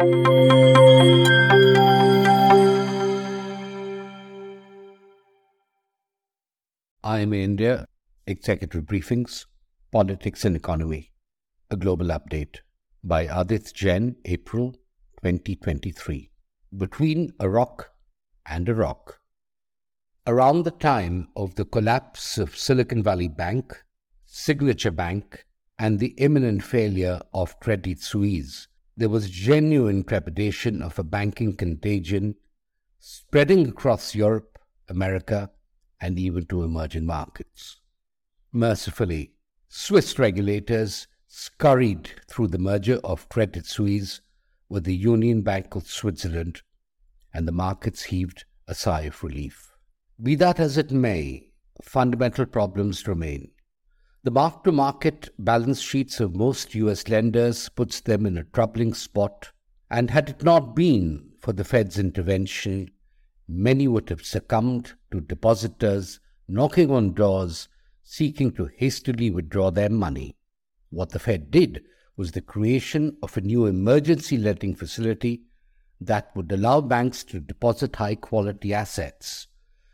IMA India, Executive Briefings, Politics and Economy, a global update by Adit Jain, April 2023. Between a rock and a rock. Around the time of the collapse of Silicon Valley Bank, Signature Bank, and the imminent failure of Credit Suisse, there was genuine trepidation of a banking contagion spreading across Europe, America, and even to emerging markets. Mercifully, Swiss regulators scurried through the merger of Credit Suisse with the Union Bank of Switzerland, and the markets heaved a sigh of relief. Be that as it may, fundamental problems remain. The mark-to-market balance sheets of most US lenders puts them in a troubling spot, and had it not been for the Fed's intervention, many would have succumbed to depositors knocking on doors seeking to hastily withdraw their money. What the Fed did was the creation of a new emergency lending facility that would allow banks to deposit high quality assets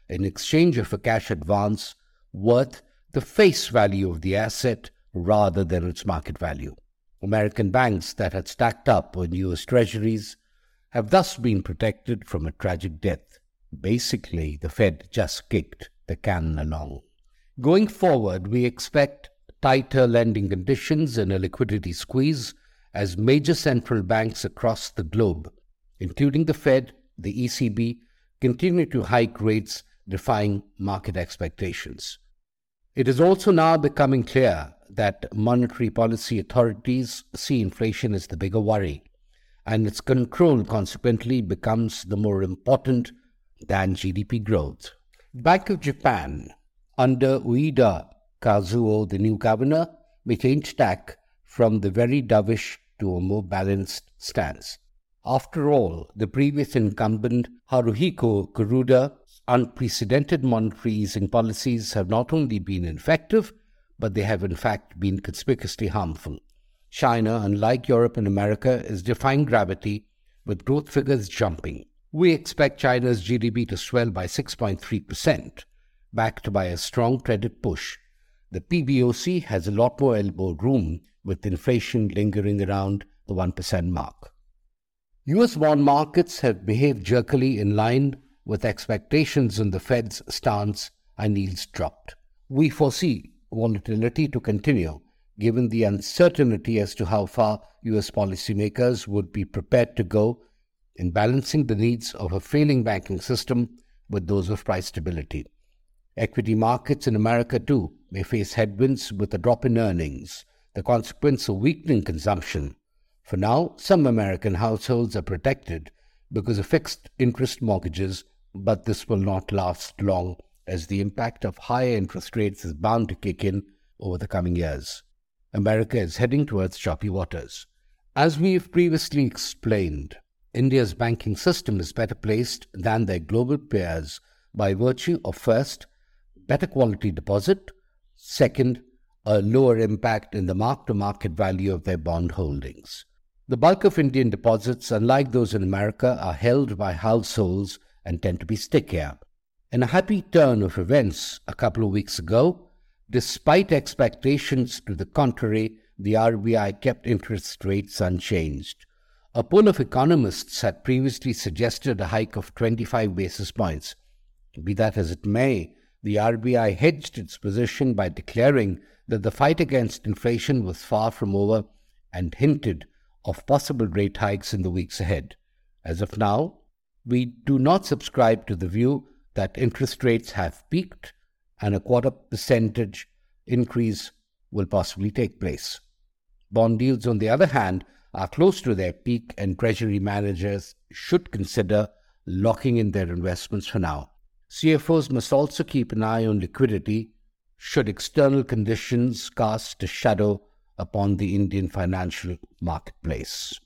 in exchange of a cash advance worth the face value of the asset rather than its market value. American banks that had stacked up on US treasuries have thus been protected from a tragic death. Basically, the Fed just kicked the can along. Going forward, we expect tighter lending conditions and a liquidity squeeze as major central banks across the globe, including the Fed, the ECB, continue to hike rates, defying market expectations. It is also now becoming clear that monetary policy authorities see inflation as the bigger worry, and its control consequently becomes the more important than GDP growth. Bank of Japan, under Ueda Kazuo, the new governor, change tack from the very dovish to a more balanced stance. After all, the previous incumbent Haruhiko Kuroda's unprecedented monetary easing policies have not only been ineffective, but they have in fact been conspicuously harmful. China, unlike Europe and America, is defying gravity with growth figures jumping. We expect China's GDP to swell by 6.3%, backed by a strong credit push. The PBOC has a lot more elbow room with inflation lingering around the 1% mark. US bond markets have behaved jerkily in line with expectations on the Fed's stance and yields dropped. We foresee volatility to continue given the uncertainty as to how far US policymakers would be prepared to go in balancing the needs of a failing banking system with those of price stability. Equity markets in America, too, may face headwinds with a drop in earnings, the consequence of weakening consumption. For now, some American households are protected because of fixed interest mortgages, but this will not last long as the impact of higher interest rates is bound to kick in over the coming years. America is heading towards choppy waters. As we've previously explained, India's banking system is better placed than their global peers by virtue of first, better quality deposit, second, a lower impact in the mark to market value of their bond holdings. The bulk of Indian deposits, unlike those in America, are held by households and tend to be stickier. In a happy turn of events a couple of weeks ago, despite expectations to the contrary, the RBI kept interest rates unchanged. A poll of economists had previously suggested a hike of 25 basis points. Be that as it may, the RBI hedged its position by declaring that the fight against inflation was far from over and hinted of possible rate hikes in the weeks ahead. As of now, we do not subscribe to the view that interest rates have peaked and a quarter percentage increase will possibly take place. Bond yields, on the other hand, are close to their peak, and treasury managers should consider locking in their investments for now. CFOs must also keep an eye on liquidity should external conditions cast a shadow upon the Indian financial marketplace.